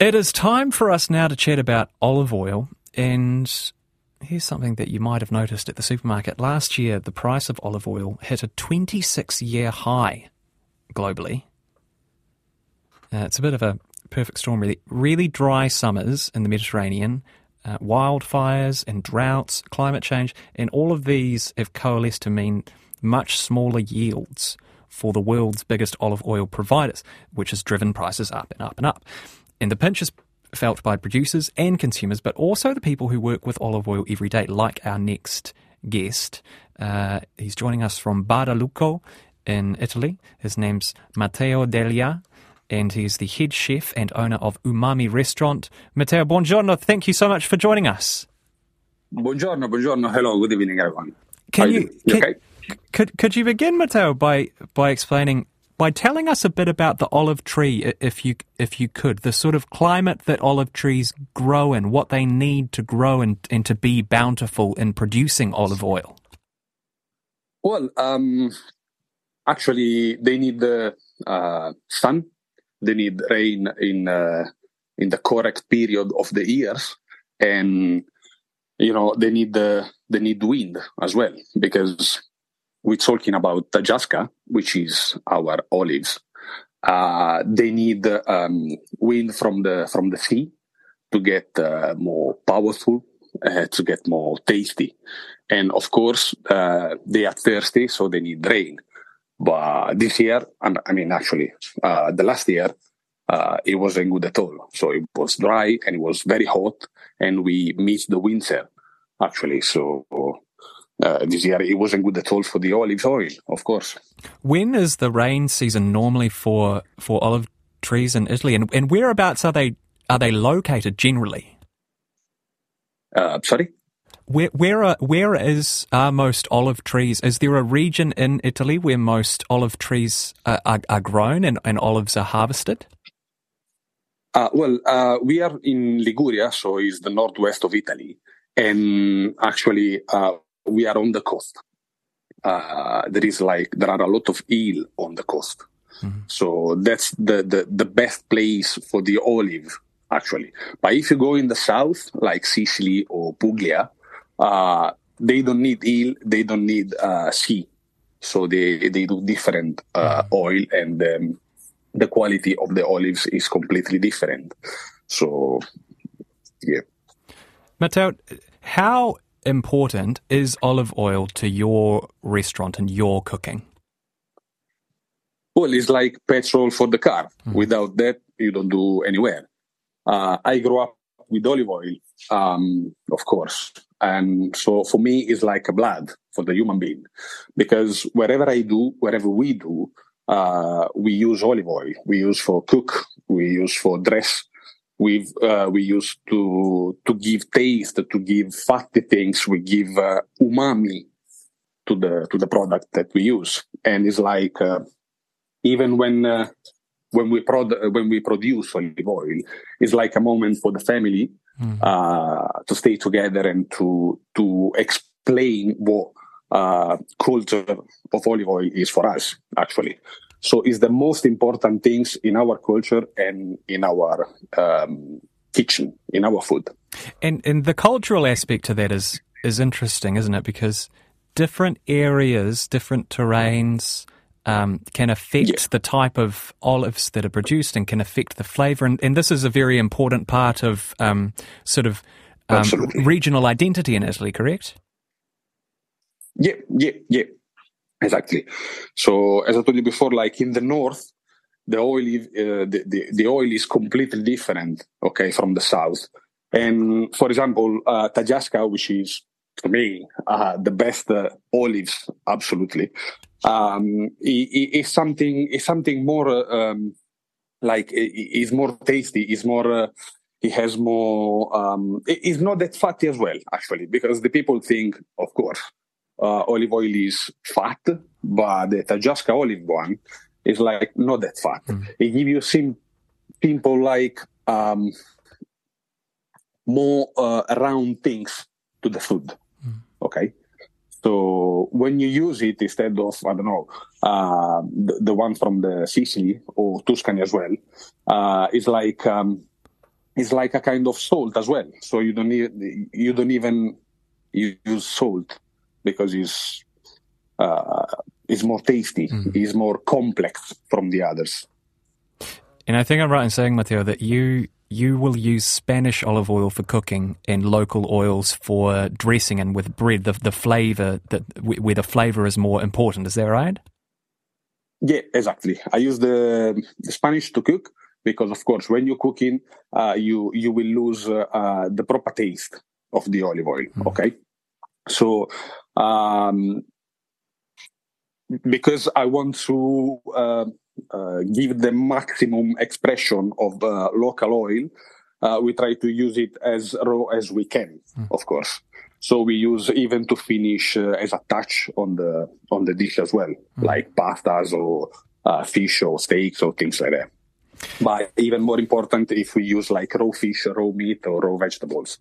It is time for us now to chat about olive oil. And here's something that you might have noticed at the supermarket. Last year, the price of olive oil hit a 26 year high globally. Uh, it's a bit of a perfect storm, really. Really dry summers in the Mediterranean, uh, wildfires and droughts, climate change, and all of these have coalesced to mean much smaller yields for the world's biggest olive oil providers, which has driven prices up and up and up. And the pinch is felt by producers and consumers, but also the people who work with olive oil every day, like our next guest. Uh, he's joining us from Badalucco in Italy. His name's Matteo D'Elia, and he's the head chef and owner of Umami Restaurant. Matteo, buongiorno. Thank you so much for joining us. Buongiorno, buongiorno. Hello, good evening, everyone. Can How you? You can- okay? could could you begin, Matteo, by by explaining by telling us a bit about the olive tree, if you if you could, the sort of climate that olive trees grow in, what they need to grow and and to be bountiful in producing olive oil. Well, um, actually, they need the uh, sun. They need rain in uh, in the correct period of the years, and you know they need the they need wind as well because we're talking about Taggiasca, which is our olives. Uh, they need um, wind from the from the sea to get uh, more powerful, uh, to get more tasty, and of course uh, they are thirsty, so they need rain. But this year, I mean actually, uh, the last year, uh, it wasn't good at all. So it was dry and it was very hot, and we missed the winter actually. So uh, this year it wasn't good at all for the olive oil, of course. When is the rain season normally for for olive trees in Italy, and and whereabouts are they are they located generally? Uh, sorry. Where where are, where is are most olive trees? Is there a region in Italy where most olive trees are, are, are grown and, and olives are harvested? Uh, well, uh, we are in Liguria, so it's the northwest of Italy, and actually uh, we are on the coast. Uh, there is like there are a lot of eel on the coast, so that's the, the the best place for the olive actually. But if you go in the south, like Sicily or Puglia, uh, they don't need eel, they don't need uh, sea, so they they do different uh, oil and. Um, the quality of the olives is completely different. So, yeah. Matteo, how important is olive oil to your restaurant and your cooking? Well, it's like petrol for the car. Without that, you don't do anywhere. Uh, I grew up with olive oil, um, of course. And so for me, it's like a blood for the human being because wherever I do, wherever we do, uh, we use olive oil. We use for cook. We use for dress. We uh, we use to to give taste, to give fatty things. We give uh, umami to the to the product that we use, and it's like uh, even when uh, when we prod when we produce olive oil, it's like a moment for the family uh, to stay together and to to explain what uh, culture of olive oil is for us actually. So it's the most important things in our culture and in our um, kitchen, in our food. And and the cultural aspect to that is is interesting, isn't it? Because different areas, different terrains um, can affect Yeah. the type of olives that are produced and can affect the flavour. And, and this is a very important part of um, sort of um, regional identity in Italy, correct? Yeah, yeah, yeah, exactly. So as I told you before, like in the north, the oil, uh, the, the the oil is completely different. Okay, from the south. And for example, uh, which is to me uh, the best uh, olives, absolutely, um, is something is something more uh, um, like is more tasty, is more. Uh, he has more. Um, it's not that fatty as well, actually, because the people think, of course, uh, olive oil is fat, but the Taggiasca olive one is like not that fat. Mm. It gives you sim- simple like um, more uh, round things to the food. Mm. Okay. So when you use it instead of I don't know uh, the, the, one from the Sicily or Tuscany as well, uh, it's like um, it's like a kind of salt as well. So you don't need you don't even use salt because it's uh, it's more tasty, mm. it's more complex from the others. And I think I'm right in saying, Matteo, that you you will use Spanish olive oil for cooking and local oils for dressing and with bread. The the flavor that where the flavor is more important. Is that right? Yeah, exactly. I use the, the Spanish to cook because, of course, when you're cooking, uh, you you will lose uh, uh, the proper taste of the olive oil. Mm. Okay, so um, because I want to uh, uh, give the maximum expression of uh, local oil, uh, we try to use it as raw as we can, mm. of course. So we use even to finish uh, as a touch on the on the dish as well, mm. like pastas or uh, fish or steaks or things like that. But even more important, if we use like raw fish, raw meat, or raw vegetables.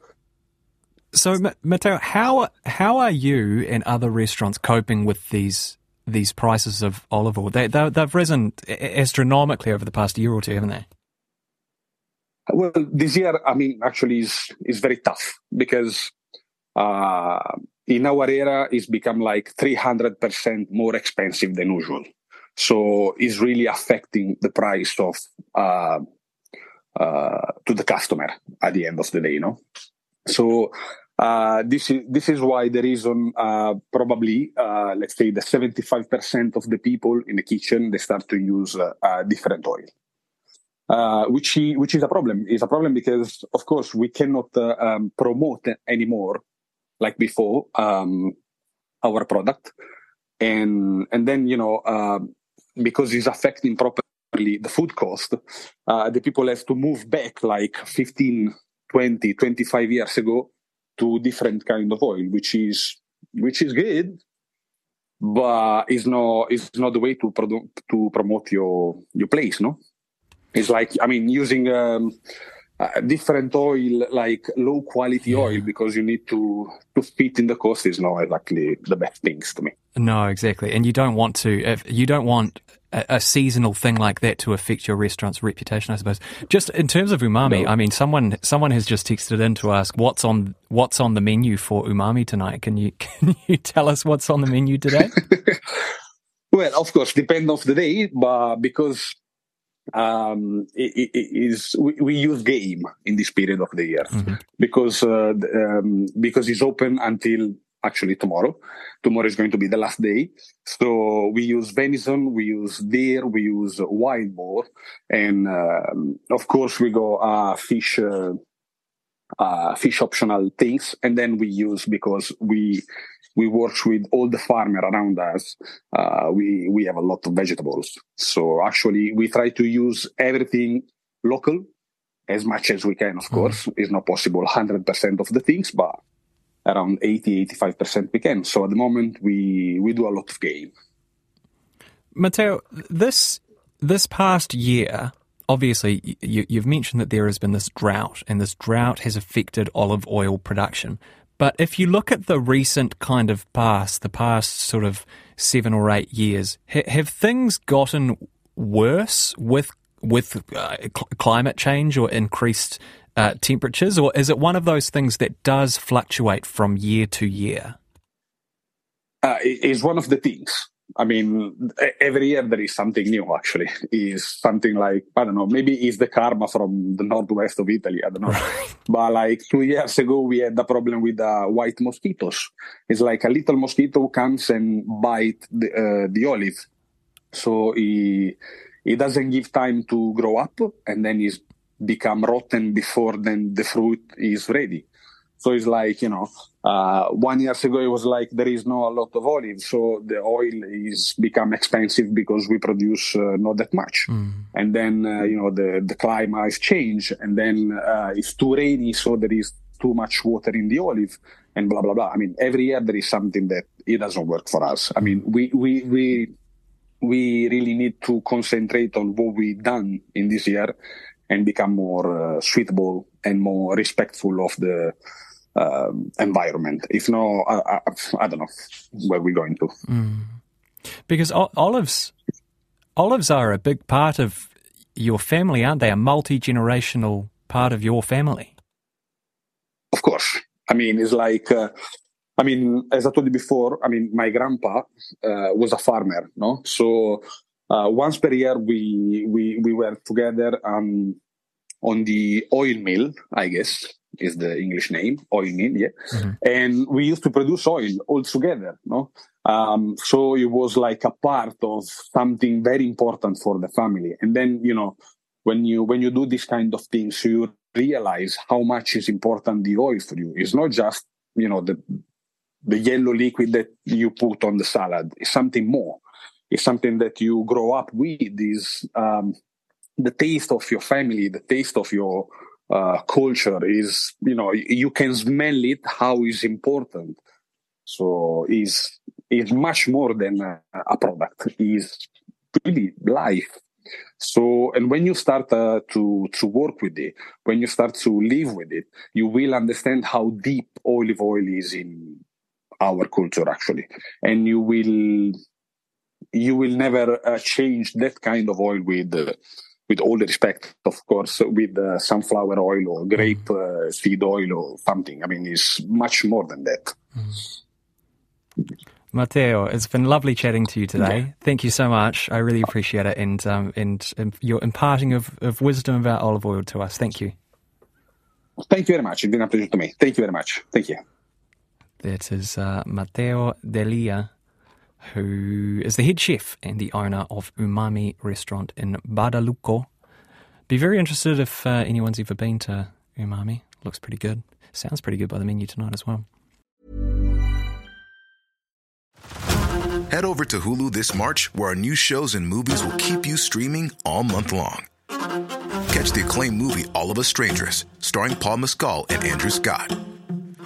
So, Matteo, how how are you and other restaurants coping with these these prices of olive oil? They, they have risen astronomically over the past year or two, haven't they? Well, this year, I mean, actually, is is very tough because uh, in our era, it's become like three hundred percent more expensive than usual. So it's really affecting the price of uh, uh, to the customer at the end of the day, you know. So uh, this is this is why the reason uh, probably uh, let's say the 75% of the people in the kitchen they start to use uh, different oil. Uh, which which is a problem. Is a problem because of course we cannot uh, um, promote anymore like before um, our product. And and then you know because it's affecting properly the food cost the people have to move back like 15 20 25 years ago to different kind of oil, which is which is good, but it's not it's not the way to produ- to promote your your place. No, it's like I mean using. Um, a different oil, like low quality oil, because you need to to fit in the cost is not exactly the best things to me. No, exactly, and you don't want to. If you don't want a, a, seasonal thing like that to affect your restaurant's reputation, I suppose. Just in terms of umami, no. I mean, someone someone has just texted in to ask what's on what's on the menu for umami tonight. Can you can you tell us what's on the menu today? well, of course, depend of the day, but because um, it, it is we, we, use game in this period of the year mm-hmm. because uh, um, because it's open until actually tomorrow. Tomorrow is going to be the last day. So we use venison, we use deer, we use wild boar, and um, of course we go uh, fish. Uh, uh, fish optional things, and then we use because we we work with all the farmer around us. Uh, we we have a lot of vegetables, so actually we try to use everything local as much as we can. Of mm-hmm. course, mm. it's not possible hundred percent of the things, but around 80 85% we can so at the moment we we do a lot of game. Matteo this this past year obviously you, you've mentioned that there has been this drought and this drought has affected olive oil production. But if you look at the recent kind of past the past sort of seven or eight years ha- have things gotten worse with with uh, cl- climate change or increased uh, temperatures, or is it one of those things that does fluctuate from year to year? Uh, it's one of the things. I mean, every year there is something new. Actually, is something like I don't know. Maybe it's the karma from the northwest of Italy. I don't know. but like two years ago, we had a problem with uh, white mosquitoes. It's like a little mosquito comes and bite the, uh, the olive, so he he doesn't give time to grow up, and then he's become rotten before then the fruit is ready. So it's like, you know, uh, one years ago it was like there is no a lot of olive so the oil is become expensive because we produce uh, not that much mm. and then uh, you know the the climate has changed and then uh, it's too rainy so there is too much water in the olive and blah blah blah i mean every year there is something that it doesn't work for us i mean we we we we really need to concentrate on what we've done in this year and become more uh, suitable and more respectful of the um, environment. If no, I, I, I, don't know where we're going to. Mm. Because olives, olives are a big part of your family, aren't they? A multi generational part of your family. Of course. I mean, it's like. Uh, I mean, as I told you before, I mean, my grandpa uh, was a farmer, no? So uh, once per year, we we we were together um, on the oil mill, I guess, is the English name, oil mill, yeah. Mm-hmm. And we used to produce oil all together, no? Um, so it was like a part of something very important for the family. And then, you know, when you when you do this kind of things, you realize how much is important the oil for you. It's not just, you know, the the yellow liquid that you put on the salad. It's something more. It's something that you grow up with. Is um, the taste of your family, the taste of your uh, culture is, you know, you can smell it, how is important. So is is much more than a, a product. Is really life. So, and when you start uh, to to work with it, when you start to live with it, you will understand how deep olive oil is in our culture, actually, and you will you will never uh, change that kind of oil with uh, with all the respect, of course, with uh, sunflower oil or grape uh, seed oil or something. I mean, it's much more than that. Mm. Matteo, it's been lovely chatting to you today. Yeah. Thank you so much. I really appreciate it and, um, and, and your imparting of, of wisdom about olive oil to us. Thank you. Thank you very much. It's been a pleasure to me. Thank you very much. Thank you. That is uh, Matteo D'Elia who is the head chef and the owner of Umami Restaurant in Badalucco. Be very interested if uh, anyone's ever been to Umami. Looks pretty good. Sounds pretty good by the menu tonight as well. Head over to Hulu this March, where our new shows and movies will keep you streaming all month long. Catch the acclaimed movie All of Us Strangers, starring Paul Mescal and Andrew Scott.